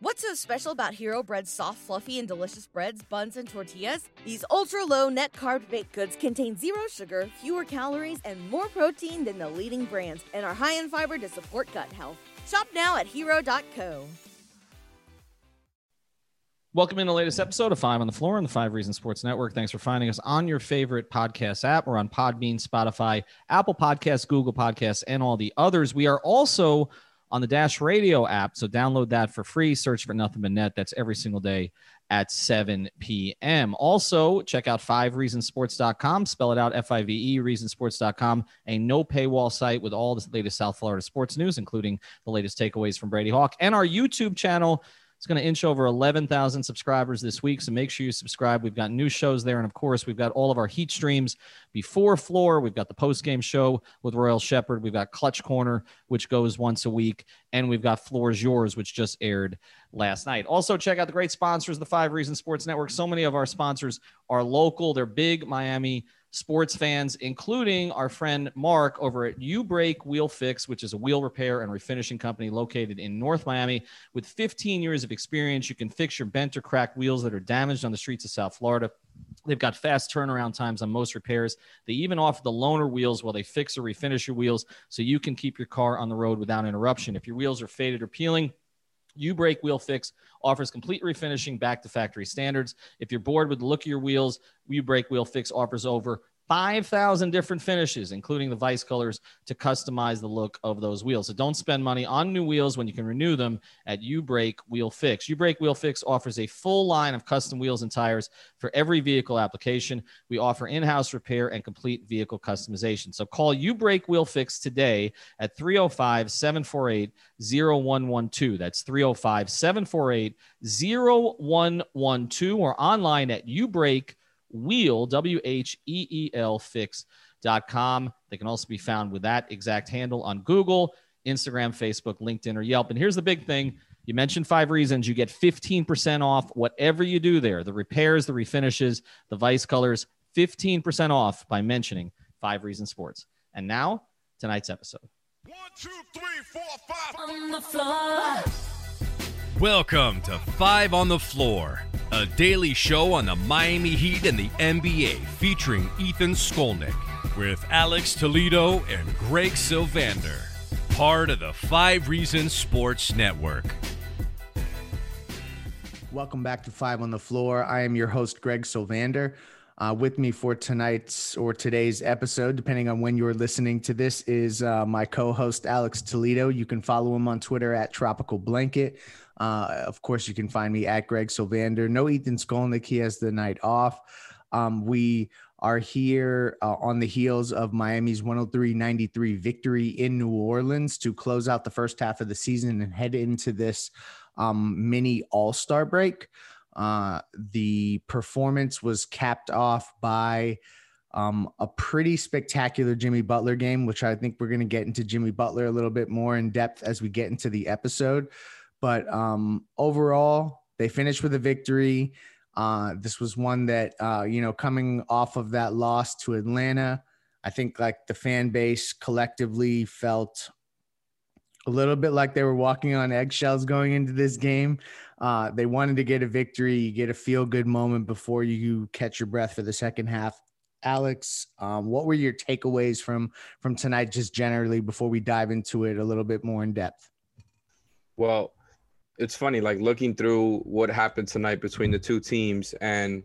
What's so special about Hero Bread's soft, fluffy, and delicious breads, buns, and tortillas? These ultra low net carb baked goods contain zero sugar, fewer calories, and more protein than the leading brands, and are high in fiber to support gut health. Shop now at hero.co. Welcome in the latest episode of Five on the Floor on the Five Reasons Sports Network. Thanks for finding us on your favorite podcast app. We're on Podbean, Spotify, Apple Podcasts, Google Podcasts, and all the others. We are also on the Dash Radio app. So download that for free. Search for Nothing But Net. That's every single day at 7 p.m. Also, check out 5reasonsports.com. Spell it out F I V E, reasonsports.com. A no paywall site with all the latest South Florida sports news, including the latest takeaways from Brady Hawk and our YouTube channel. It's going to inch over 11,000 subscribers this week. So make sure you subscribe. We've got new shows there. And of course, we've got all of our heat streams before floor. We've got the post game show with Royal Shepherd. We've got Clutch Corner, which goes once a week. And we've got Floors Yours, which just aired last night. Also, check out the great sponsors, the Five Reasons Sports Network. So many of our sponsors are local, they're big Miami sports fans, including our friend Mark over at U Break Wheel Fix, which is a wheel repair and refinishing company located in North Miami. With 15 years of experience, you can fix your bent or cracked wheels that are damaged on the streets of South Florida. They've got fast turnaround times on most repairs. They even offer the loaner wheels while they fix or refinish your wheels so you can keep your car on the road without interruption. If your wheels are faded or peeling, U Break Wheel Fix offers complete refinishing back to factory standards. If you're bored with the look of your wheels, U Break Wheel Fix offers over 5,000 different finishes, including the vice colors, to customize the look of those wheels. So don't spend money on new wheels when you can renew them at U Break Wheel Fix. U Break Wheel Fix offers a full line of custom wheels and tires for every vehicle application. We offer in house repair and complete vehicle customization. So call U Break Wheel Fix today at 305 748 0112. That's 305 748 0112 or online at ubreak wheel w-h-e-e-l fix.com they can also be found with that exact handle on google instagram facebook linkedin or yelp. And here's the big thing. You mentioned five reasons you get 15% off whatever you do there. The repairs the refinishes the vice colors 15% off by mentioning five reasons sports. And now tonight's episode. One, two, three, four, five. On the floor. Welcome to Five on the Floor, a daily show on the Miami Heat and the NBA featuring Ethan Skolnick with Alex Toledo and Greg Sylvander, part of the Five Reasons Sports Network. Welcome back to Five on the Floor. I am your host, Greg Sylvander. Uh, with me for tonight's or today's episode, depending on when you're listening to this, is uh, my co host, Alex Toledo. You can follow him on Twitter at Tropical Blanket. Uh, of course, you can find me at Greg Sylvander. No Ethan Skolnick, he has the night off. Um, we are here uh, on the heels of Miami's 103 93 victory in New Orleans to close out the first half of the season and head into this um, mini all star break. Uh, the performance was capped off by um, a pretty spectacular Jimmy Butler game, which I think we're going to get into Jimmy Butler a little bit more in depth as we get into the episode. But um, overall, they finished with a victory. Uh, this was one that, uh, you know, coming off of that loss to Atlanta, I think like the fan base collectively felt a little bit like they were walking on eggshells going into this game. Uh, they wanted to get a victory, you get a feel good moment before you catch your breath for the second half. Alex, um, what were your takeaways from from tonight, just generally, before we dive into it a little bit more in depth? Well, it's funny, like looking through what happened tonight between the two teams, and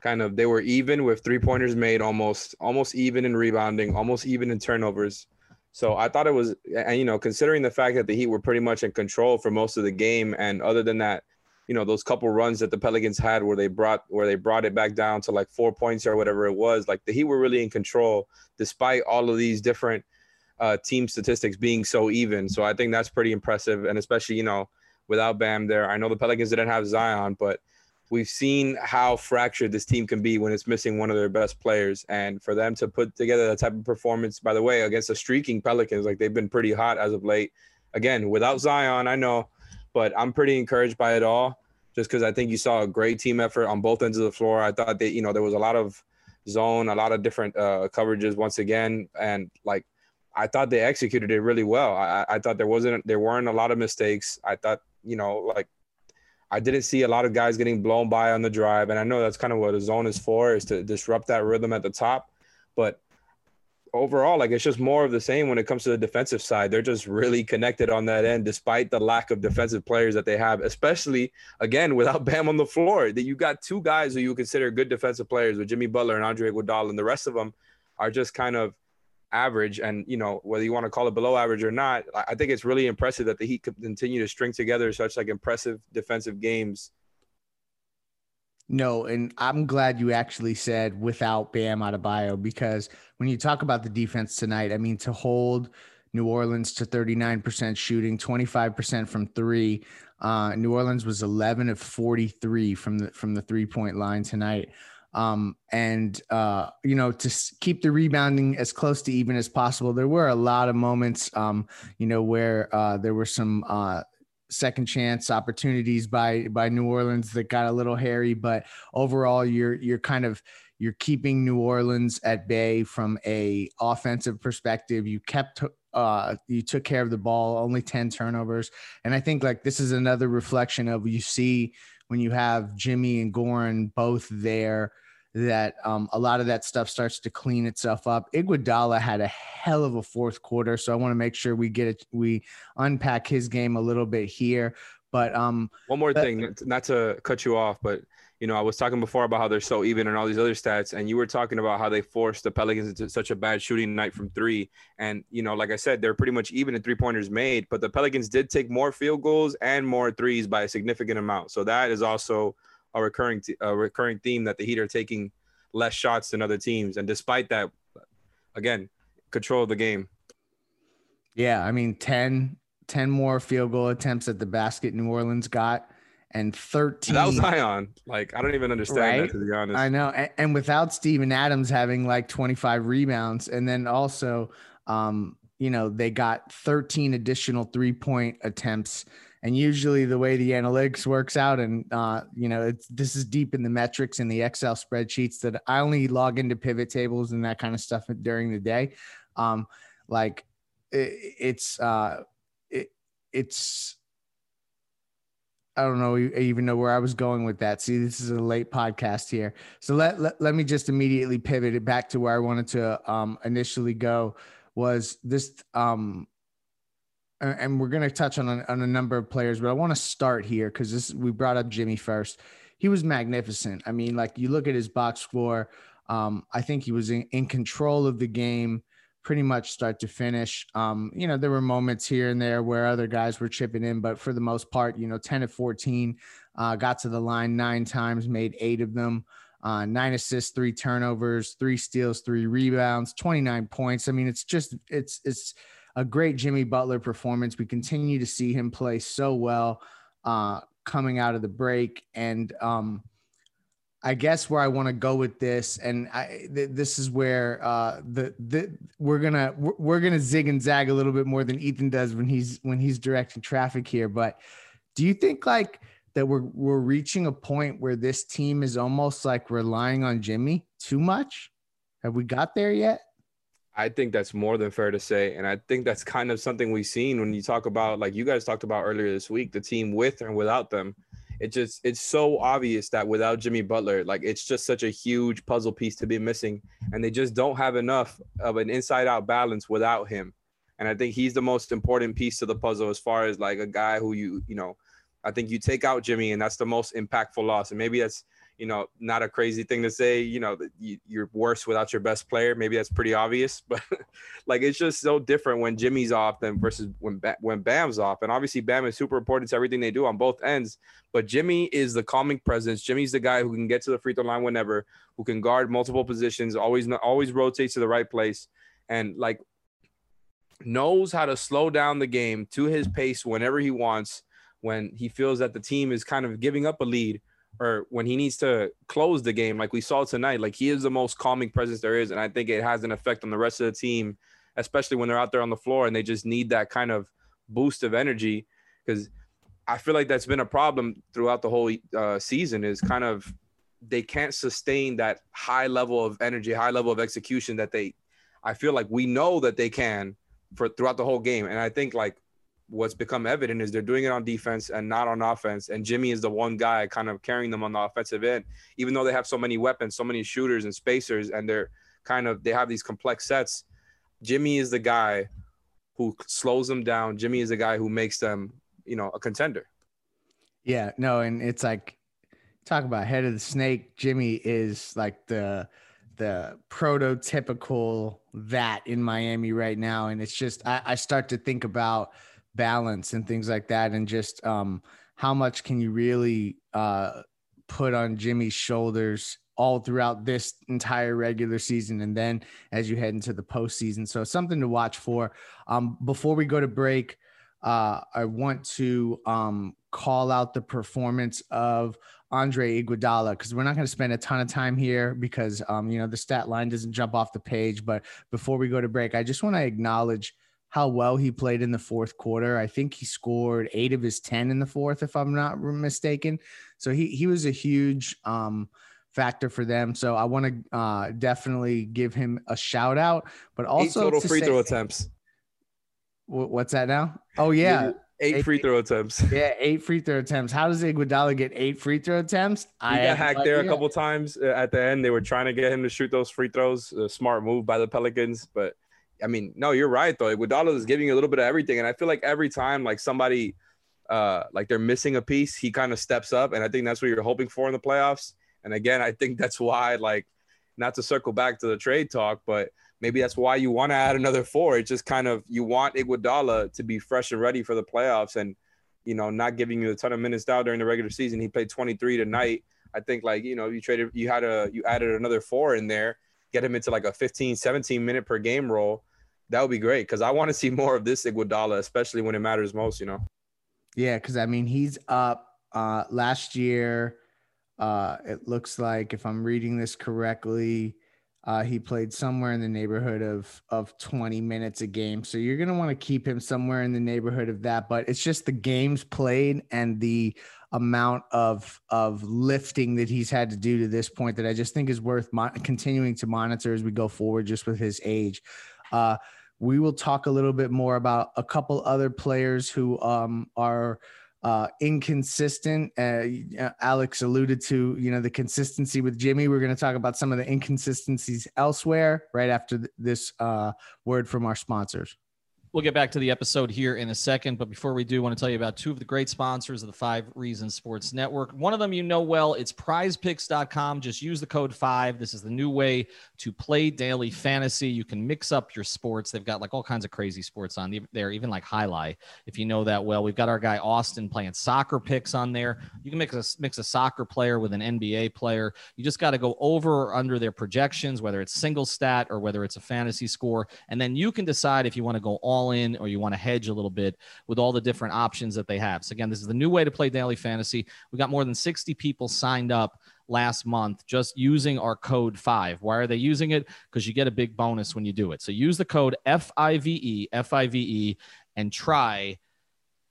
kind of they were even with three pointers made, almost almost even in rebounding, almost even in turnovers. So I thought it was, and you know, considering the fact that the Heat were pretty much in control for most of the game, and other than that, you know, those couple runs that the Pelicans had where they brought where they brought it back down to like four points or whatever it was, like the Heat were really in control despite all of these different uh, team statistics being so even. So I think that's pretty impressive, and especially you know without Bam there. I know the Pelicans didn't have Zion, but we've seen how fractured this team can be when it's missing one of their best players. And for them to put together that type of performance, by the way, against the streaking Pelicans, like they've been pretty hot as of late. Again, without Zion, I know, but I'm pretty encouraged by it all just because I think you saw a great team effort on both ends of the floor. I thought that, you know, there was a lot of zone, a lot of different uh, coverages once again. And like, I thought they executed it really well. I, I thought there wasn't, there weren't a lot of mistakes. I thought, you know, like I didn't see a lot of guys getting blown by on the drive. And I know that's kind of what a zone is for, is to disrupt that rhythm at the top. But overall, like it's just more of the same when it comes to the defensive side. They're just really connected on that end, despite the lack of defensive players that they have, especially again without Bam on the floor. That you got two guys who you consider good defensive players with Jimmy Butler and Andre Iguodala, and the rest of them are just kind of average. And you know whether you want to call it below average or not, I think it's really impressive that the Heat could continue to string together such like impressive defensive games no, and I'm glad you actually said without Bam Adebayo because when you talk about the defense tonight, I mean to hold New Orleans to 39% shooting, 25% from three. Uh, New Orleans was 11 of 43 from the from the three point line tonight. Um, and uh, you know to keep the rebounding as close to even as possible. There were a lot of moments, um, you know, where uh, there were some uh, second chance opportunities by by New Orleans that got a little hairy, but overall you're you're kind of you're keeping New Orleans at bay from a offensive perspective. You kept uh you took care of the ball, only 10 turnovers. And I think like this is another reflection of you see when you have Jimmy and Goran both there that um, a lot of that stuff starts to clean itself up. Iguodala had a hell of a fourth quarter, so I want to make sure we get it, we unpack his game a little bit here. But um, one more but, thing, not to cut you off, but you know, I was talking before about how they're so even and all these other stats, and you were talking about how they forced the Pelicans into such a bad shooting night from three. And you know, like I said, they're pretty much even in three pointers made, but the Pelicans did take more field goals and more threes by a significant amount. So that is also a recurring t- a recurring theme that the Heat are taking less shots than other teams, and despite that, again, control of the game. Yeah, I mean 10, 10 more field goal attempts at the basket New Orleans got, and 13. That was Zion. Like, I don't even understand right? that, to be honest. I know. And, and, without Steven Adams having like 25 rebounds, and then also, um, you know, they got 13 additional three point attempts and usually the way the analytics works out, and uh, you know, it's this is deep in the metrics in the Excel spreadsheets that I only log into pivot tables and that kind of stuff during the day. Um, like it, it's uh, it, it's I don't know even know where I was going with that. See, this is a late podcast here. So let, let, let me just immediately pivot it back to where I wanted to um, initially go was this um, and we're going to touch on a, on a number of players, but I want to start here because this we brought up Jimmy first. He was magnificent. I mean, like you look at his box score. Um, I think he was in, in control of the game pretty much start to finish. Um, you know, there were moments here and there where other guys were chipping in, but for the most part, you know, 10 of 14, uh, got to the line nine times, made eight of them, uh, nine assists, three turnovers, three steals, three rebounds, 29 points. I mean, it's just, it's, it's, a great Jimmy Butler performance. We continue to see him play so well uh, coming out of the break. And um, I guess where I want to go with this, and I, th- this is where uh, the, the we're gonna we're gonna zig and zag a little bit more than Ethan does when he's when he's directing traffic here. But do you think like that we're we're reaching a point where this team is almost like relying on Jimmy too much? Have we got there yet? I think that's more than fair to say. And I think that's kind of something we've seen when you talk about, like you guys talked about earlier this week, the team with and without them. It just, it's so obvious that without Jimmy Butler, like it's just such a huge puzzle piece to be missing. And they just don't have enough of an inside out balance without him. And I think he's the most important piece to the puzzle as far as like a guy who you, you know, I think you take out Jimmy and that's the most impactful loss. And maybe that's, you know, not a crazy thing to say, you know, you, are worse without your best player. Maybe that's pretty obvious, but like it's just so different when Jimmy's off than versus when ba- when Bam's off. And obviously, Bam is super important to everything they do on both ends. But Jimmy is the calming presence. Jimmy's the guy who can get to the free throw line whenever, who can guard multiple positions, always always rotates to the right place, and like knows how to slow down the game to his pace whenever he wants when he feels that the team is kind of giving up a lead or when he needs to close the game, like we saw tonight, like he is the most calming presence there is. And I think it has an effect on the rest of the team, especially when they're out there on the floor and they just need that kind of boost of energy. Because I feel like that's been a problem throughout the whole uh, season is kind of they can't sustain that high level of energy, high level of execution that they, I feel like we know that they can for throughout the whole game. And I think like what's become evident is they're doing it on defense and not on offense. And Jimmy is the one guy kind of carrying them on the offensive end, even though they have so many weapons, so many shooters and spacers, and they're kind of they have these complex sets. Jimmy is the guy who slows them down. Jimmy is the guy who makes them, you know, a contender. Yeah, no, and it's like talk about head of the snake. Jimmy is like the the prototypical that in Miami right now. And it's just I, I start to think about balance and things like that and just um, how much can you really uh, put on Jimmy's shoulders all throughout this entire regular season and then as you head into the postseason. So something to watch for. Um, before we go to break, uh, I want to um, call out the performance of Andre Iguodala because we're not going to spend a ton of time here because um, you know the stat line doesn't jump off the page. But before we go to break, I just want to acknowledge how well he played in the fourth quarter. I think he scored eight of his 10 in the fourth, if I'm not mistaken. So he, he was a huge um, factor for them. So I want to uh, definitely give him a shout out, but also eight total to free say- throw attempts. What's that now? Oh, yeah. Eight, Eight- free throw attempts. Yeah, eight free throw attempts. How does Iguodala get eight free throw attempts? He I got hacked there a couple times uh, at the end. They were trying to get him to shoot those free throws. A smart move by the Pelicans, but I mean, no, you're right though. Iguodala is giving you a little bit of everything, and I feel like every time like somebody, uh, like they're missing a piece, he kind of steps up, and I think that's what you're hoping for in the playoffs. And again, I think that's why, like, not to circle back to the trade talk, but maybe that's why you want to add another four. It's just kind of you want Iguodala to be fresh and ready for the playoffs, and you know, not giving you a ton of minutes down during the regular season. He played 23 tonight. I think like, you know, you traded, you had a, you added another four in there, get him into like a 15, 17 minute per game role. That would be great. Cause I want to see more of this Iguodala, especially when it matters most, you know? Yeah, because I mean he's up uh last year. Uh it looks like if I'm reading this correctly, uh he played somewhere in the neighborhood of of 20 minutes a game. So you're gonna want to keep him somewhere in the neighborhood of that. But it's just the games played and the amount of of lifting that he's had to do to this point that I just think is worth mon- continuing to monitor as we go forward, just with his age. Uh, we will talk a little bit more about a couple other players who um, are uh, inconsistent. Uh, Alex alluded to, you know, the consistency with Jimmy. We're going to talk about some of the inconsistencies elsewhere right after th- this uh, word from our sponsors. We'll get back to the episode here in a second, but before we do, I want to tell you about two of the great sponsors of the Five Reasons Sports Network. One of them you know well, it's prizepicks.com. Just use the code five. This is the new way to play daily fantasy. You can mix up your sports. They've got like all kinds of crazy sports on there, even like highlight, if you know that well. We've got our guy Austin playing soccer picks on there. You can mix a mix a soccer player with an NBA player. You just got to go over or under their projections, whether it's single stat or whether it's a fantasy score, and then you can decide if you want to go all in or you want to hedge a little bit with all the different options that they have. So again, this is the new way to play daily fantasy. We got more than 60 people signed up last month just using our code 5. Why are they using it? Cuz you get a big bonus when you do it. So use the code F I V E F I V E and try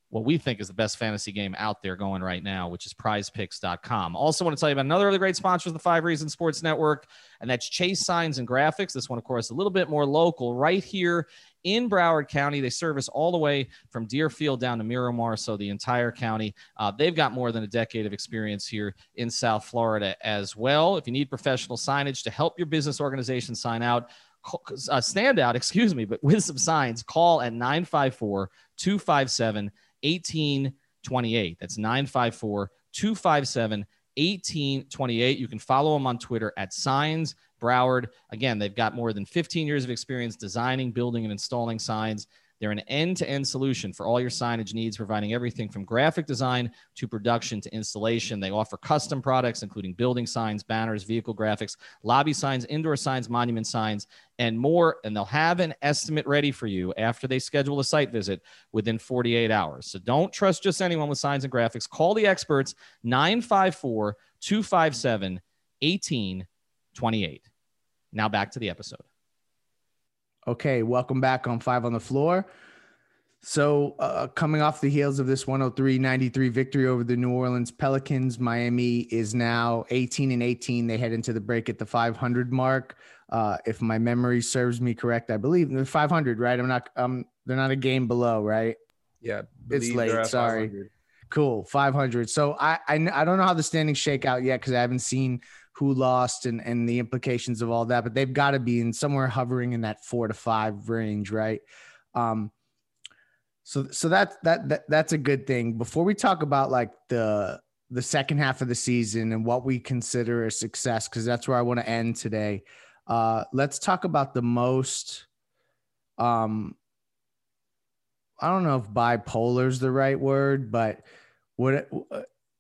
what we think is the best fantasy game out there going right now, which is prizepicks.com. Also, want to tell you about another of the great sponsors of the Five Reasons Sports Network, and that's Chase Signs and Graphics. This one, of course, a little bit more local, right here in Broward County. They service all the way from Deerfield down to Miramar, so the entire county. Uh, they've got more than a decade of experience here in South Florida as well. If you need professional signage to help your business organization sign out, uh, stand out, excuse me, but with some signs, call at 954 257 1828. That's 954 257 1828. You can follow them on Twitter at Signs Broward. Again, they've got more than 15 years of experience designing, building, and installing signs. They're an end to end solution for all your signage needs, providing everything from graphic design to production to installation. They offer custom products, including building signs, banners, vehicle graphics, lobby signs, indoor signs, monument signs, and more. And they'll have an estimate ready for you after they schedule a site visit within 48 hours. So don't trust just anyone with signs and graphics. Call the experts 954 257 1828. Now back to the episode. Okay, welcome back on Five on the Floor. So, uh, coming off the heels of this 103 93 victory over the New Orleans Pelicans, Miami is now 18 and 18. They head into the break at the 500 mark. Uh, if my memory serves me correct, I believe they're 500, right? I'm not, um, they're not a game below, right? Yeah, It's late, sorry. 500. Cool, 500. So I I, I don't know how the standings shake out yet because I haven't seen who lost and and the implications of all that, but they've got to be in somewhere hovering in that four to five range, right? Um, so so that that, that that's a good thing. Before we talk about like the the second half of the season and what we consider a success, because that's where I want to end today. Uh, let's talk about the most um I don't know if bipolar is the right word, but what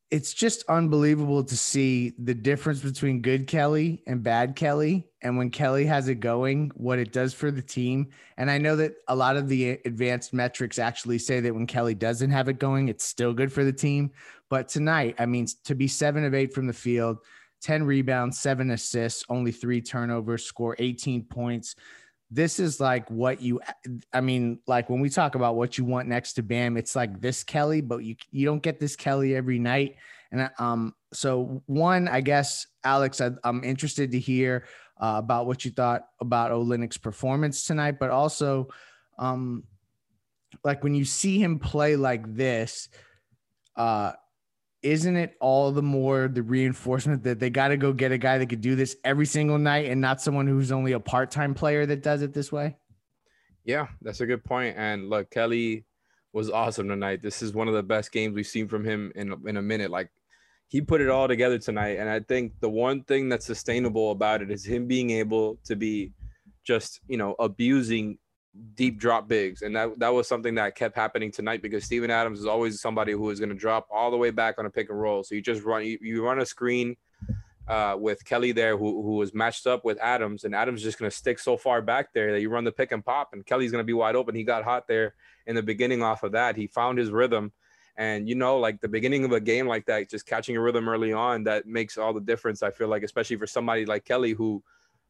it's just unbelievable to see the difference between good Kelly and bad Kelly. And when Kelly has it going, what it does for the team. And I know that a lot of the advanced metrics actually say that when Kelly doesn't have it going, it's still good for the team. But tonight, I mean, to be seven of eight from the field, 10 rebounds, seven assists, only three turnovers, score 18 points this is like what you i mean like when we talk about what you want next to bam it's like this kelly but you you don't get this kelly every night. And um so one i guess alex I, i'm interested to hear uh, about what you thought about Olynyk's performance tonight but also um like when you see him play like this uh isn't it all the more the reinforcement that they got to go get a guy that could do this every single night and not someone who's only a part-time player that does it this way? Yeah, that's a good point. And look, Kelly was awesome tonight. This is one of the best games we've seen from him in in a minute. Like he put it all together tonight, and I think the one thing that's sustainable about it is him being able to be just you know abusing deep drop bigs, and that that was something that kept happening tonight because Steven Adams is always somebody who is going to drop all the way back on a pick and roll. So you just run you, you run a screen uh, with Kelly there, who who was matched up with Adams, and Adams is just going to stick so far back there that you run the pick and pop, and Kelly's going to be wide open. He got hot there in the beginning off of that. He found his rhythm. And you know, like the beginning of a game like that, just catching a rhythm early on, that makes all the difference. I feel like, especially for somebody like Kelly, who,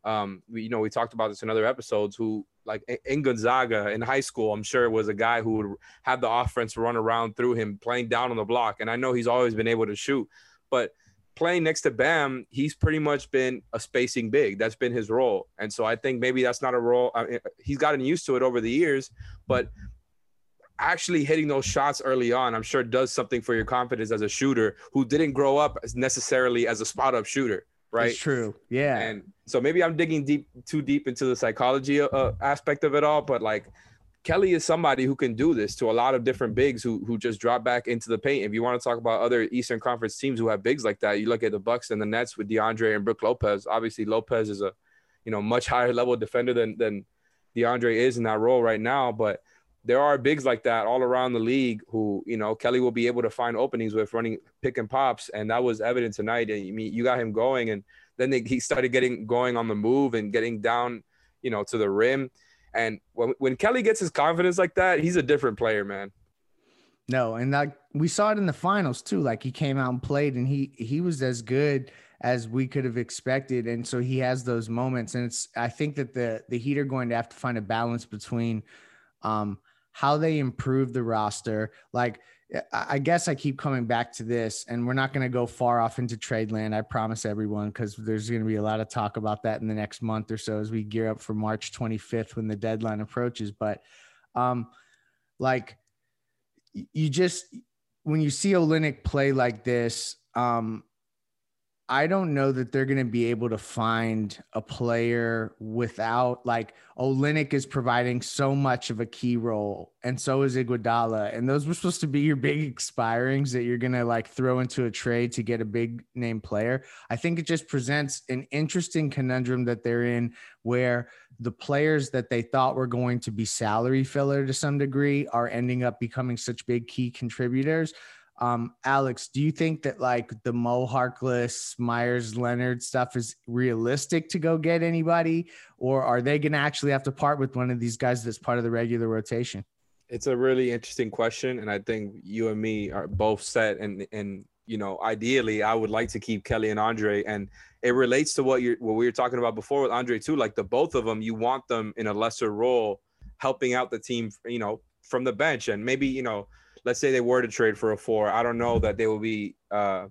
um, we, you know, we talked about this in other episodes, who like in Gonzaga in high school, I'm sure it was a guy who would have the offense run around through him, playing down on the block. And I know he's always been able to shoot, but playing next to Bam, he's pretty much been a spacing big. That's been his role. And so I think maybe that's not a role. I mean, he's gotten used to it over the years, but actually hitting those shots early on, I'm sure does something for your confidence as a shooter who didn't grow up as necessarily as a spot up shooter. Right. It's true. Yeah. And so maybe I'm digging deep, too deep into the psychology uh, aspect of it all, but like Kelly is somebody who can do this to a lot of different bigs who who just drop back into the paint. If you want to talk about other Eastern Conference teams who have bigs like that, you look at the Bucks and the Nets with DeAndre and Brook Lopez. Obviously, Lopez is a you know much higher level defender than than DeAndre is in that role right now, but there are bigs like that all around the league who you know Kelly will be able to find openings with running pick and pops, and that was evident tonight. I mean, you got him going, and then they, he started getting going on the move and getting down, you know, to the rim. And when, when Kelly gets his confidence like that, he's a different player, man. No, and like we saw it in the finals too. Like he came out and played, and he he was as good as we could have expected. And so he has those moments. And it's I think that the the Heat are going to have to find a balance between um how they improve the roster. Like I guess I keep coming back to this, and we're not going to go far off into trade land. I promise everyone, because there's going to be a lot of talk about that in the next month or so as we gear up for March 25th when the deadline approaches. But, um, like, you just when you see Olynyk play like this, um, I don't know that they're going to be able to find a player without like oh, Olynyk is providing so much of a key role, and so is Iguodala, and those were supposed to be your big expirings that you're going to like throw into a trade to get a big name player. I think it just presents an interesting conundrum that they're in, where the players that they thought were going to be salary filler to some degree are ending up becoming such big key contributors. Um, Alex, do you think that like the Mo Harkless, Meyers Leonard stuff is realistic to go get anybody, or are they going to actually have to part with one of these guys that's part of the regular rotation? It's a really interesting question, and I think you and me are both set. And and you know, ideally, I would like to keep Kelly and Andre, and it relates to what you're what we were talking about before with Andre too. Like the both of them, you want them in a lesser role, helping out the team, you know, from the bench, and maybe you know let's say they were to trade for a four, I don't know that they will be uh,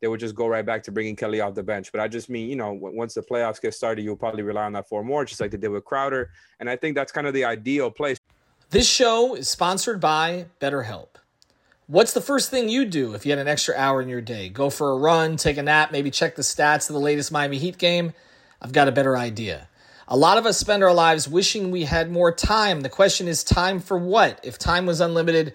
they would just go right back to bringing Kelly off the bench. But I just mean, you know, once the playoffs get started, you'll probably rely on that four more, just like they did with Crowder. And I think that's kind of the ideal place. This show is sponsored by BetterHelp. What's the first thing you do if you had an extra hour in your day? Go for a run, take a nap, maybe check the stats of the latest Miami Heat game? I've got a better idea. A lot of us spend our lives wishing we had more time. The question is, time for what? If time was unlimited,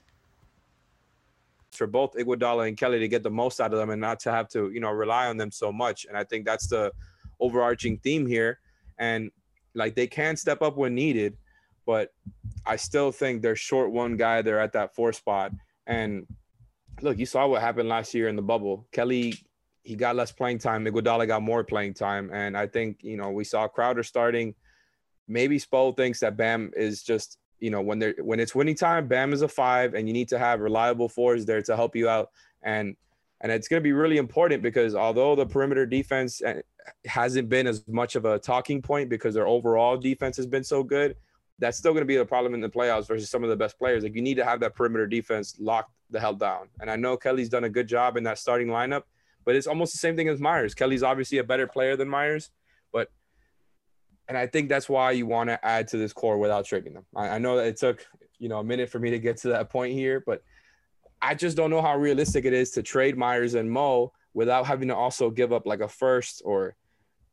For both Iguodala and Kelly to get the most out of them and not to have to, you know, rely on them so much. And I think that's the overarching theme here. And like they can step up when needed, but I still think they're short one guy. They're at that four spot. And look, you saw what happened last year in the bubble. Kelly he got less playing time. Iguodala got more playing time, and I think you know we saw Crowder starting. Maybe Spo thinks that Bam is just you know when they're when it's winning time, Bam is a five, and you need to have reliable fours there to help you out, and and it's going to be really important because although the perimeter defense eh, hasn't been as much of a talking point because their overall defense has been so good, that's still going to be a problem in the playoffs versus some of the best players. Like you need to have that perimeter defense locked the hell down, and I know Kelly's done a good job in that starting lineup but it's almost the same thing as Meyers. Kelly's obviously a better player than Meyers, but and I think that's why you want to add to this core without trading them. I, I know that it took you know a minute for me to get to that point here, but I just don't know how realistic it is to trade Meyers and Mo without having to also give up like a first or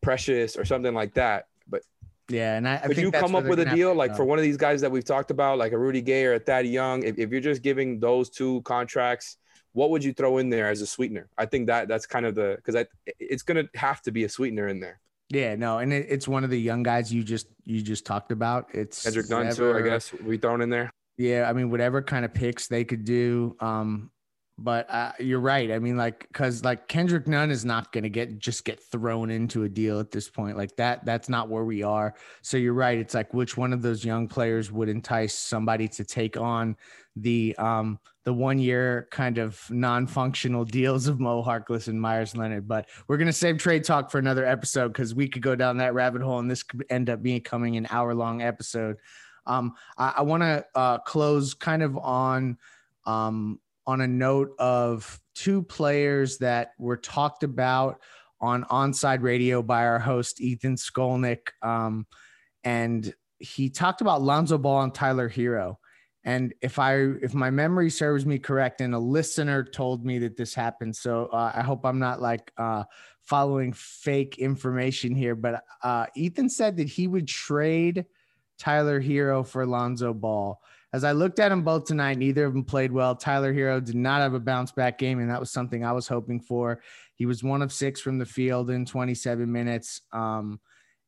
Precious or something like that. But yeah, and I, I could you come up with a deal like for one of these guys that we've talked about, like a Rudy Gay or a Thad Young? If, if you're just giving those two contracts what would you throw in there as a sweetener? I think that that's kind of the because it's gonna have to be a sweetener in there. Yeah, no, and it, it's one of the young guys you just you just talked about. It's Kendrick Nunn too, I guess. We thrown in there. Yeah, I mean whatever kind of picks they could do. Um, but uh, you're right. I mean, like, because like Kendrick Nunn is not going to get just get thrown into a deal at this point. Like that, that's not where we are. So you're right. It's like which one of those young players would entice somebody to take on the um the one year kind of non-functional deals of Mo Harkless and Meyers Leonard. But we're gonna save trade talk for another episode because we could go down that rabbit hole and this could end up becoming an hour long episode. Um, I, I want to uh, close kind of on um on a note of two players that were talked about on onside radio by our host Ethan Skolnick, um, and he talked about Lonzo Ball and Tyler Herro. And if I if my memory serves me correct, and a listener told me that this happened, so uh, I hope I'm not like uh, following fake information here. But uh, Ethan said that he would trade Tyler Herro for Lonzo Ball. As I looked at them both tonight, neither of them played well. Tyler Herro did not have a bounce back game, and that was something I was hoping for. He was one of six from the field in 27 minutes, um,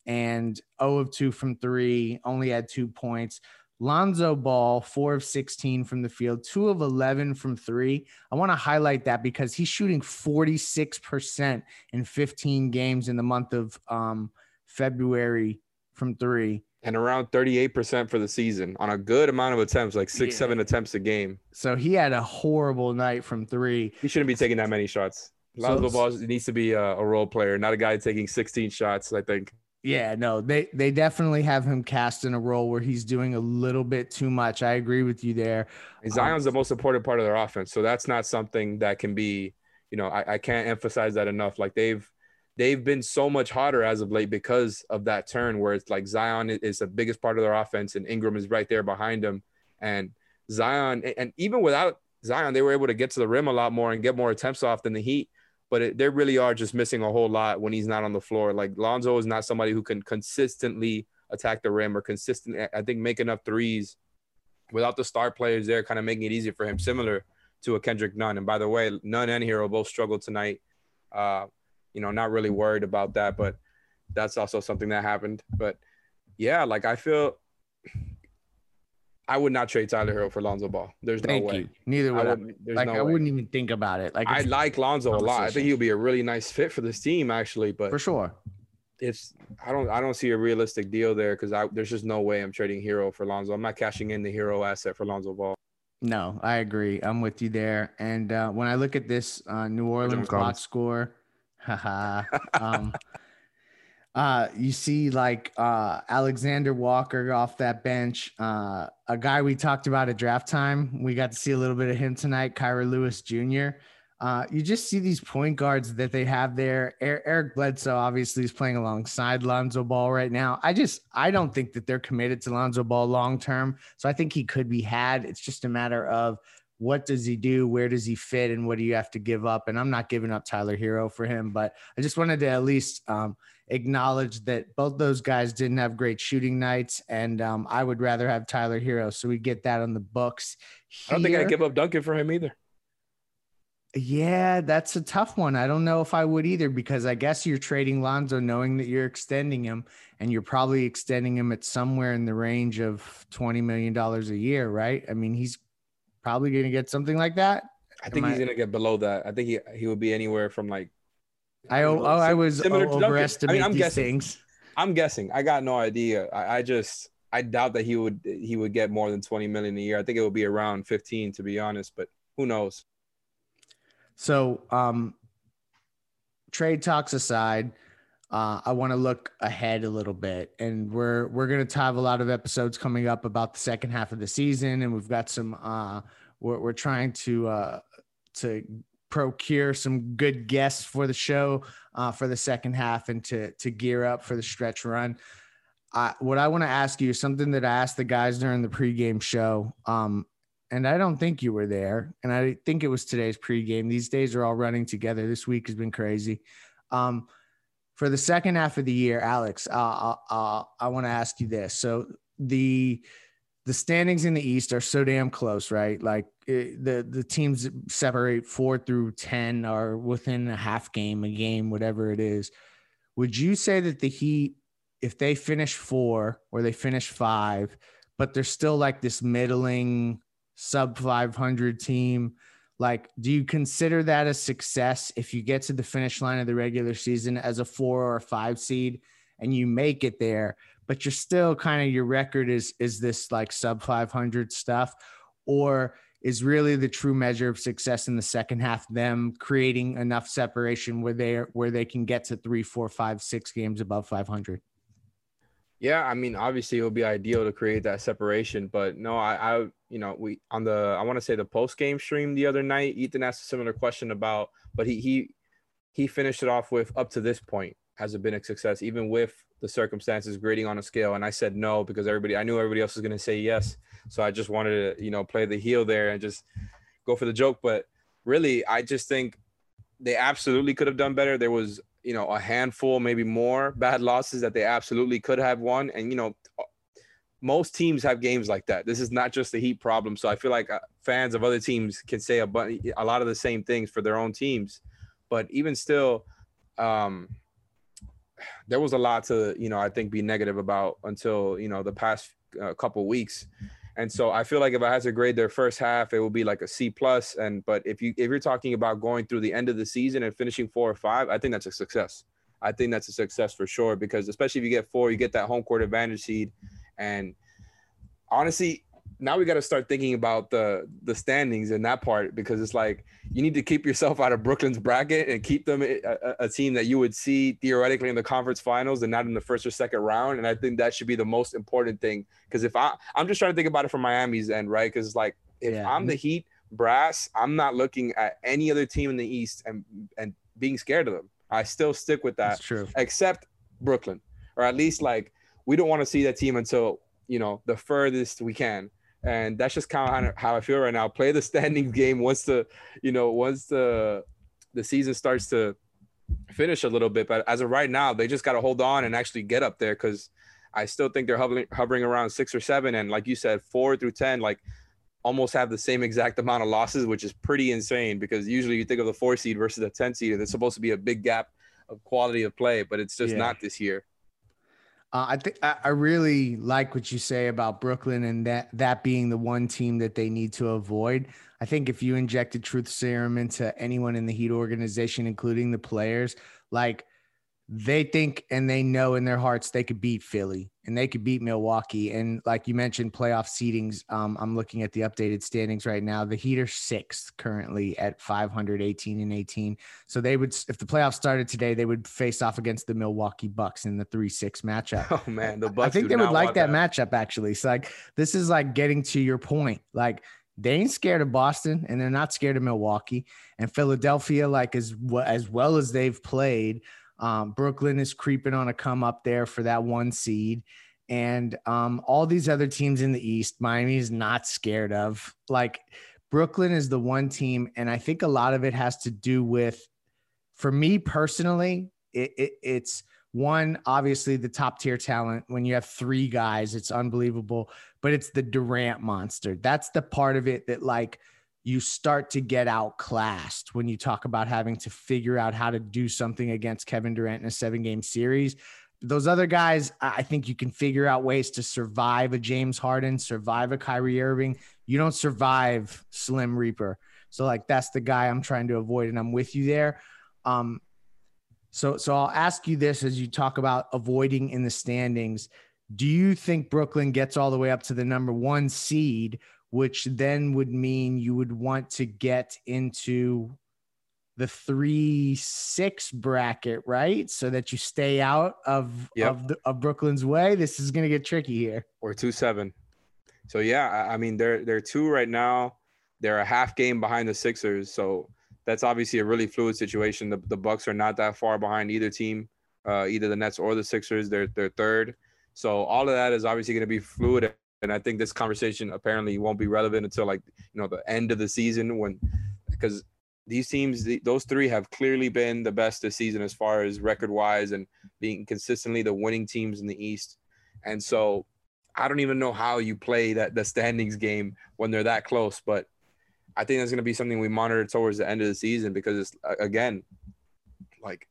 and 0 of 2 from three, only had two points. Lonzo Ball, four of 16 from the field, two of 11 from three. I want to highlight that because he's shooting 46% in 15 games in the month of um, February from three. And around 38% for the season on a good amount of attempts, like six, Yeah. seven attempts a game. So he had a horrible night from three. He shouldn't be taking that many shots. So- Lonzo Ball needs to be a, a role player, not a guy taking 16 shots, I think. Yeah, no, they they definitely have him cast in a role where he's doing a little bit too much. I agree with you there. And um, Zion's the most important part of their offense. So that's not something that can be, you know, I, I can't emphasize that enough. Like they've they've been so much hotter as of late because of that turn where it's like Zion is the biggest part of their offense and Ingram is right there behind him. And Zion, and even without Zion, they were able to get to the rim a lot more and get more attempts off than the Heat. But it, they really are just missing a whole lot when he's not on the floor. Like Lonzo is not somebody who can consistently attack the rim or consistently, I think, make enough threes without the star players there, kind of making it easier for him, similar to a Kendrick Nunn. And by the way, Nunn and Herro both struggled tonight. Uh, you know, not really worried about that, but that's also something that happened. But yeah, like I feel I would not trade Tyler Herro for Lonzo Ball. There's Thank no way. you. Neither would I. wouldn't- there's like no I way. wouldn't even think about it. Like I like Lonzo a lot. I think he'll be a really nice fit for this team, actually. But for sure. it's I don't I don't see a realistic deal there because I there's just no way I'm trading Herro for Lonzo. I'm not cashing in the Herro asset for Lonzo Ball. No, I agree. I'm with you there. And uh, when I look at this uh, New Orleans box score, um, uh, you see like uh, Alexander Walker off that bench, uh, a guy we talked about at draft time. We got to see a little bit of him tonight, Kira Lewis Jr. Uh, you just see these point guards that they have there. Er- Eric Bledsoe obviously is playing alongside Lonzo Ball right now. I just I don't think that they're committed to Lonzo Ball long term. So I think he could be had. It's just a matter of what does he do, where does he fit, and what do you have to give up. And I'm not giving up Tyler Herro for him, but I just wanted to at least um, acknowledge that both those guys didn't have great shooting nights, and um, I would rather have Tyler Herro. So we get that on the books. I don't think. I'd give up Duncan for him either. Yeah, that's a tough one. I don't know if I would either because I guess you're trading Lonzo knowing that you're extending him and you're probably extending him at somewhere in the range of $20 million a year, right? I mean, he's probably going to get something like that. I think Am he's I- gonna get below that. I think he he would be anywhere from like. I, oh, know, I was similar to overestimate I mean, I'm these guessing. things. I'm guessing. I got no idea. I, I just I doubt that he would he would get more than 20 million a year. I think it would be around 15 to be honest, but who knows? So, um, trade talks aside, uh, I want to look ahead a little bit, and we're we're gonna have a lot of episodes coming up about the second half of the season, and we've got some. Uh, we're we're trying to uh, to procure some good guests for the show uh, for the second half, and to to gear up for the stretch run. Uh, what I want to ask you is something that I asked the guys during the pregame show. Um, and I don't think you were there. And I think it was today's pregame. These days are all running together. This week has been crazy. Um, for the second half of the year, Alex, uh, uh, uh, I want to ask you this. So the the standings in the East are so damn close, right? Like it, the the teams separate four through ten are within a half game, a game, whatever it is. Would you say that the Heat, if they finish four or they finish five, but they're still like this middling sub 500 team. Like, do you consider that a success if you get to the finish line of the regular season as a four or a five seed and you make it there, but you're still kind of your record is is this like sub 500 stuff, or is really the true measure of success in the second half them creating enough separation where they where they can get to three, four, five, six games above 500? Yeah, I mean, obviously it would be ideal to create that separation, but no, I, I you know, we on the I want to say the post game stream the other night, Ethan asked a similar question about, but he he he finished it off with up to this point has it been a success, even with the circumstances grading on a scale, and I said no because everybody I knew everybody else was going to say yes, so I just wanted to you know play the heel there and just go for the joke, but really I just think they absolutely could have done better. There was you know a handful maybe more bad losses that they absolutely could have won. And you know most teams have games like that. This is not just the heat problem. So i feel like uh, fans of other teams can say a, bu- a lot of the same things for their own teams. But even still um there was a lot to you know I think be negative about until you know the past uh, couple weeks. And so I feel like if I had to grade their first half, it would be like a C plus. And but if you if you're talking about going through the end of the season and finishing four or five, I think that's a success. I think that's a success for sure because especially if you get four, you get that home court advantage seed. And honestly, now we got to start thinking about the the standings in that part because it's like you need to keep yourself out of Brooklyn's bracket and keep them eh, a, a, team that you would see theoretically in the conference finals and not in the first or second round. And I think that should be the most important thing because if I I'm just trying to think about it from Miami's end, right? Because it's like if yeah. I'm the Heat brass, I'm not looking at any other team in the East and and being scared of them. I still stick with that. That's true. Except Brooklyn, or at least like we don't want to see that team until you know the furthest we can and that's just kind of how I feel right now. Play the standings game once the, you know, once the the season starts to finish a little bit. But as of right now, they just got to hold on and actually get up there because I still think they're hovering hovering around six or seven, and like you said, four through ten, like almost have the same exact amount of losses, which is pretty insane because usually you think of the four seed versus the ten seed, and it's supposed to be a big gap of quality of play, but it's just yeah. not this year. Uh, I think I really like what you say about Brooklyn and that that being the one team that they need to avoid. I think if you injected truth serum into anyone in the Heat organization, including the players, like they think and they know in their hearts they could beat Philly and they could beat Milwaukee. And like you mentioned, playoff seedings. Um, I'm looking at the updated standings right now. The Heat are sixth currently at 518 and 18. So they would, if the playoffs started today, they would face off against the Milwaukee Bucks in the three six matchup. Oh man, the Bucks. I think they would like that, that matchup actually. So like this is like getting to your point, like they ain't scared of Boston and they're not scared of Milwaukee and Philadelphia, like as as well as they've played. Um, Brooklyn is creeping on a come up there for that one seed. And um, all these other teams in the East, Miami is not scared of. Like Brooklyn is the one team. And I think a lot of it has to do with, for me personally, it, it, it's one, obviously the top tier talent. When you have three guys, it's unbelievable, but it's the Durant monster. That's the part of it that, like, you start to get outclassed when you talk about having to figure out how to do something against Kevin Durant in a seven game series. Those other guys, I think you can figure out ways to survive a James Harden, survive a Kyrie Irving. You don't survive Slim Reaper. So, like, that's the guy I'm trying to avoid, and I'm with you there. Um, so, so I'll ask you this as you talk about avoiding in the standings. Do you think Brooklyn gets all the way up to the number one seed, which then would mean you would want to get into the three six bracket, right? So that you stay out of yep. of, the, of Brooklyn's way. This is going to get tricky here. Or two seven. So yeah, I mean they're they're two right now. They're a half game behind the Sixers. So that's obviously a really fluid situation. The the Bucks are not that far behind either team, uh, either the Nets or the Sixers. They're they're third. So all of that is obviously going to be fluid and I think this conversation apparently won't be relevant until like you know the end of the season when because these teams those three have clearly been the best this season as far as record wise and being consistently the winning teams in the East, and so I don't even know how you play that the standings game when they're that close, but I think that's going to be something we monitor towards the end of the season because it's again like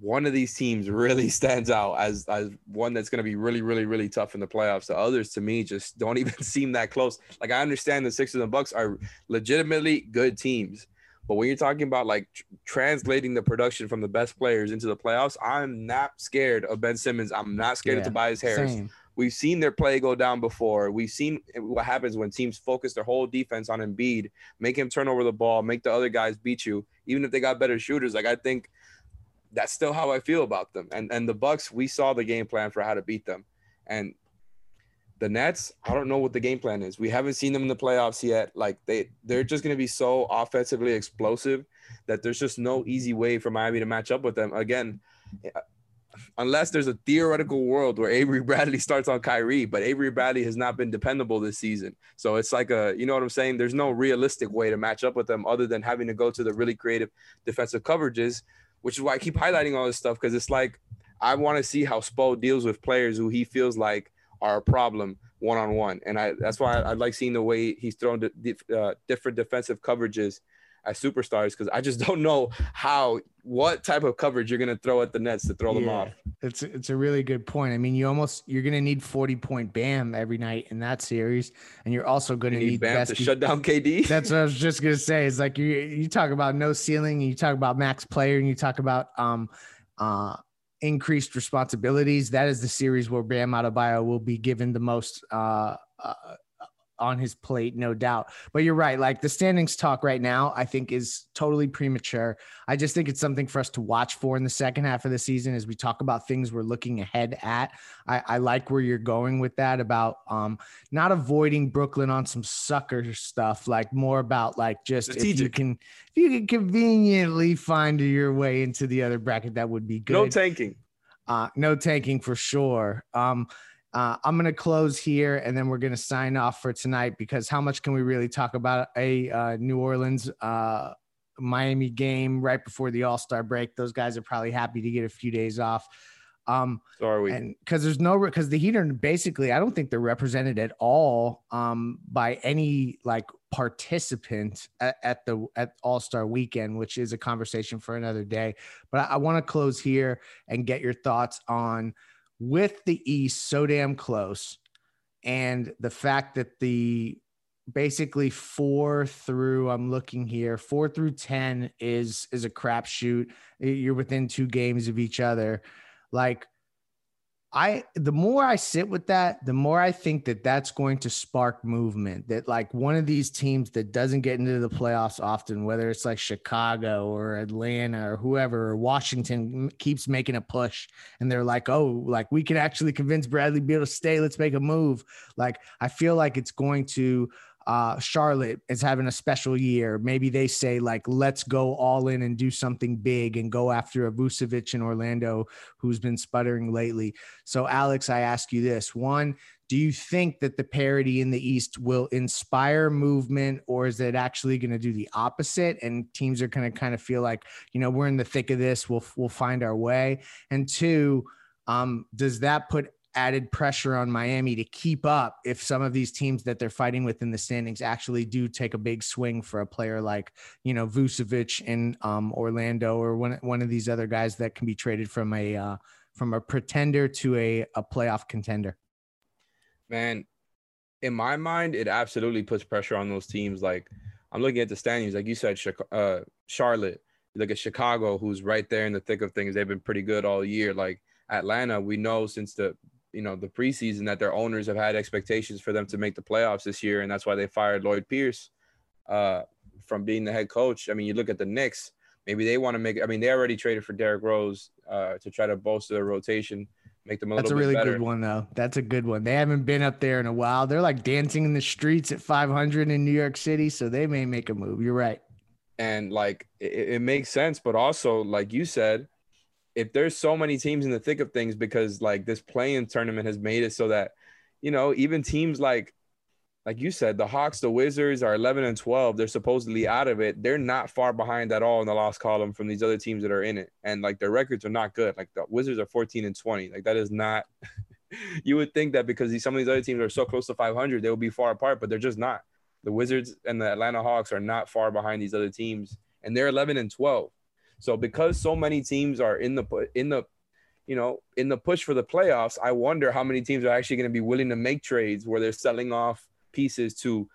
one of these teams really stands out as as one that's going to be really really really tough in the playoffs the others to me just don't even seem that close like i understand the sixers and bucks are legitimately good teams but when you're talking about like tr- translating the production from the best players into the playoffs i'm not scared of ben simmons i'm not scared yeah, of tobias harris same. We've seen their play go down before. We've seen what happens when teams focus their whole defense on Embiid, make him turn over the ball, make the other guys beat you, even if they got better shooters. Like I think that's still how I feel about them. And and the Bucks, we saw the game plan for how to beat them. And the Nets, I don't know what the game plan is. We haven't seen them in the playoffs yet. Like they they're just going to be so offensively explosive that there's just no easy way for Miami to match up with them. Again, uh, unless there's a theoretical world where Avery Bradley starts on Kyrie, but Avery Bradley has not been dependable this season. So it's like a, you know what I'm saying? There's no realistic way to match up with them other than having to go to the really creative defensive coverages, which is why I keep highlighting all this stuff because it's like I want to see how Spo deals with players who he feels like are a problem one on one, and I that's why I, I, like seeing the way he's thrown uh, different defensive coverages as superstars because I just don't know how what type of coverage you're gonna throw at the Nets to throw them off. It's it's a really good point. I mean, you almost you're gonna need 40 point Bam every night in that series, and you're also gonna You need need Bam best to de- shut down KD. That's what I was just gonna say. It's like you you talk about no ceiling, and you talk about max player, and you talk about um uh increased responsibilities. That is the series where Bam Adebayo will be given the most uh, uh on his plate, no doubt. But you're right. Like the standings talk right now, I think is totally premature. I just think it's something for us to watch for in the second half of the season as we talk about things we're looking ahead at. I, I like where you're going with that about um not avoiding Brooklyn on some sucker stuff, like more about like just if you can if you can conveniently find your way into the other bracket, that would be good. No tanking. Uh, no tanking for sure. Um, uh, I'm gonna close here, and then we're gonna sign off for tonight because how much can we really talk about a uh, New Orleans uh, Miami game right before the All Star break? Those guys are probably happy to get a few days off. Um, So are we. because there's no because the Heat are basically I don't think they're represented at all um, by any like participant at, at the at All Star Weekend, which is a conversation for another day. But I, I want to close here and get your thoughts on with the East so damn close, and the fact that the basically four through I'm looking here four through ten is is a crapshoot. You're within two games of each other, like. I the more I sit with that, the more I think that that's going to spark movement. That like one of these teams that doesn't get into the playoffs often, whether it's like Chicago or Atlanta or whoever or Washington, keeps making a push, and they're like, "Oh, like we can actually convince Bradley Beal to stay. Let's make a move." Like I feel like it's going to. Uh, Charlotte is having a special year. Maybe they say like, let's go all in and do something big and go after a Vucevic in Orlando who's been sputtering lately. So, Alex, I ask you this one, do you think that the parity in the East will inspire movement, or is it actually going to do the opposite? And teams are going to kind of feel like, you know, we're in the thick of this, we'll, we'll find our way. And two, um, does that put added pressure on Miami to keep up if some of these teams that they're fighting with in the standings actually do take a big swing for a player like, you know, Vucevic in um, Orlando or one, one of these other guys that can be traded from a, uh, from a pretender to a, a playoff contender. man, in my mind, it absolutely puts pressure on those teams. Like I'm looking at the standings, like you said, uh, Charlotte. You look at Chicago, who's right there in the thick of things. They've been pretty good all year. Like Atlanta, we know since the you know the preseason that their owners have had expectations for them to make the playoffs this year, and that's why they fired Lloyd Pierce uh, from being the head coach. I mean, you look at the Knicks. Maybe they want to make. I mean, they already traded for Derrick Rose uh, to try to bolster their rotation, make them a That's a really better. good one, though. That's a good one. They haven't been up there in a while. They're like dancing in the streets at 500 in New York City, so they may make a move. You're right. and like it, it makes sense but also like you said if there's so many teams in the thick of things because like this play in tournament has made it so that you know even teams like like you said the hawks the wizards are 11 and 12 they're supposedly out of it. They're not far behind at all in the loss column from these other teams that are in it. And like their records are not good. Like the wizards are 14 and 20 like that is not you would think that because these, some of these other teams are so close to 500 they would be far apart but they're just not. The Wizards and the Atlanta Hawks are not far behind these other teams, and they're 11 and 12. So because so many teams are in the in the you know in the push for the playoffs, I wonder how many teams are actually going to be willing to make trades where they're selling off pieces to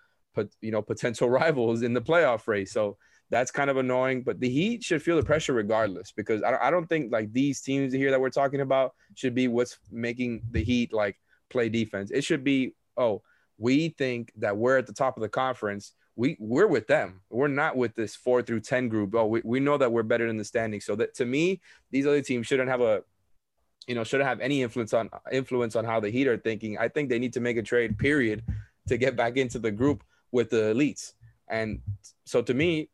you know potential rivals in the playoff race. So that's kind of annoying, but the Heat should feel the pressure regardless because I I don't think like these teams here that we're talking about should be what's making the Heat like play defense. It should be oh we think that we're at the top of the conference. We we're with them. We're not with this four through ten group. Oh, we, we know that we're better than the standings. So that to me, these other teams shouldn't have a you know shouldn't have any influence on influence on how the Heat are thinking. I think they need to make a trade, period, to get back into the group with the elites. And so to me,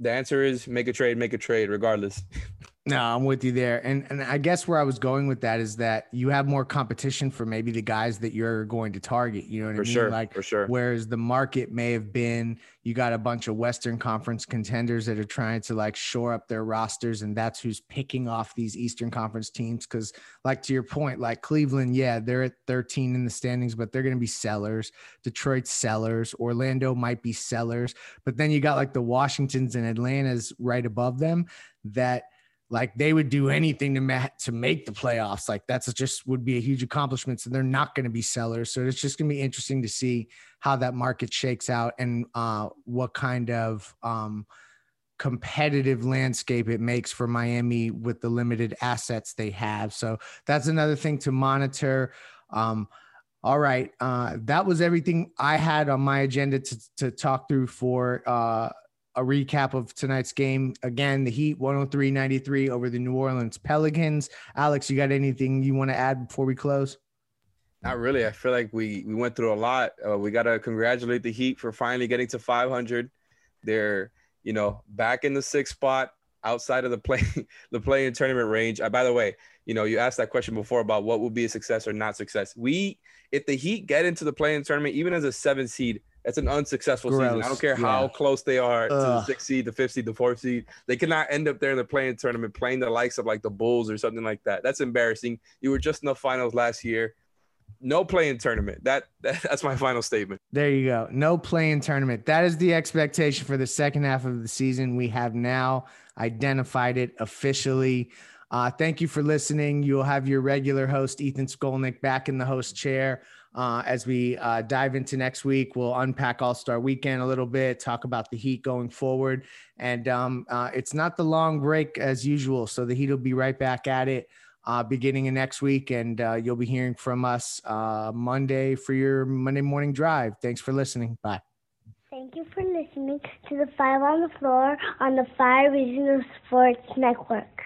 the answer is make a trade, make a trade, regardless. No, I'm with you there. And and I guess where I was going with that is that you have more competition for maybe the guys that you're going to target. You know what For I mean? sure, Like for sure. Whereas the market may have been you got a bunch of Western Conference contenders that are trying to like shore up their rosters, and that's who's picking off these Eastern Conference teams. Cause like to your point, like Cleveland, yeah, they're at 13 in the standings, but they're gonna be sellers. Detroit sellers, Orlando might be sellers, but then you got like the Washingtons and Atlantas right above them that like they would do anything to ma- to make the playoffs. Like that's just would be a huge accomplishment. So they're not going to be sellers. So it's just going to be interesting to see how that market shakes out and uh, what kind of um, competitive landscape it makes for Miami with the limited assets they have. So that's another thing to monitor. Um, all right, uh, that was everything I had on my agenda to, to talk through for uh, a recap of tonight's game. Again, the Heat 103 93 over the New Orleans Pelicans. Alex, you got anything you want to add before we close? Not really. I feel like we we went through a lot. Uh, we got to congratulate the Heat for finally getting to 500. They're you know back in the sixth spot outside of the play the play in tournament range. Uh, by the way, you know you asked that question before about what would be a success or not success. We if the Heat get into the play in tournament, even as a seven seed, that's an unsuccessful season. I don't care Yeah. how close they are to the Ugh. sixth seed, the fifth seed, the fourth seed. They cannot end up there in the play in tournament playing the likes of like the Bulls or something like that. That's embarrassing. You were just in the finals last year. No play in tournament. That, that that's my final statement. There you go. No play in tournament. That is the expectation for the second half of the season. We have now identified it officially. Uh, thank you for listening. You'll have your regular host, Ethan Skolnick, back in the host chair. Uh, as we uh, dive into next week, we'll unpack All Star Weekend a little bit, talk about the Heat going forward, and um, uh, it's not the long break as usual. So the Heat will be right back at it uh, beginning of next week, and uh, you'll be hearing from us uh, Monday for your Monday morning drive. Thanks for listening. Bye. Thank you for listening to the Five on the Floor on the Five Reasons Sports Network.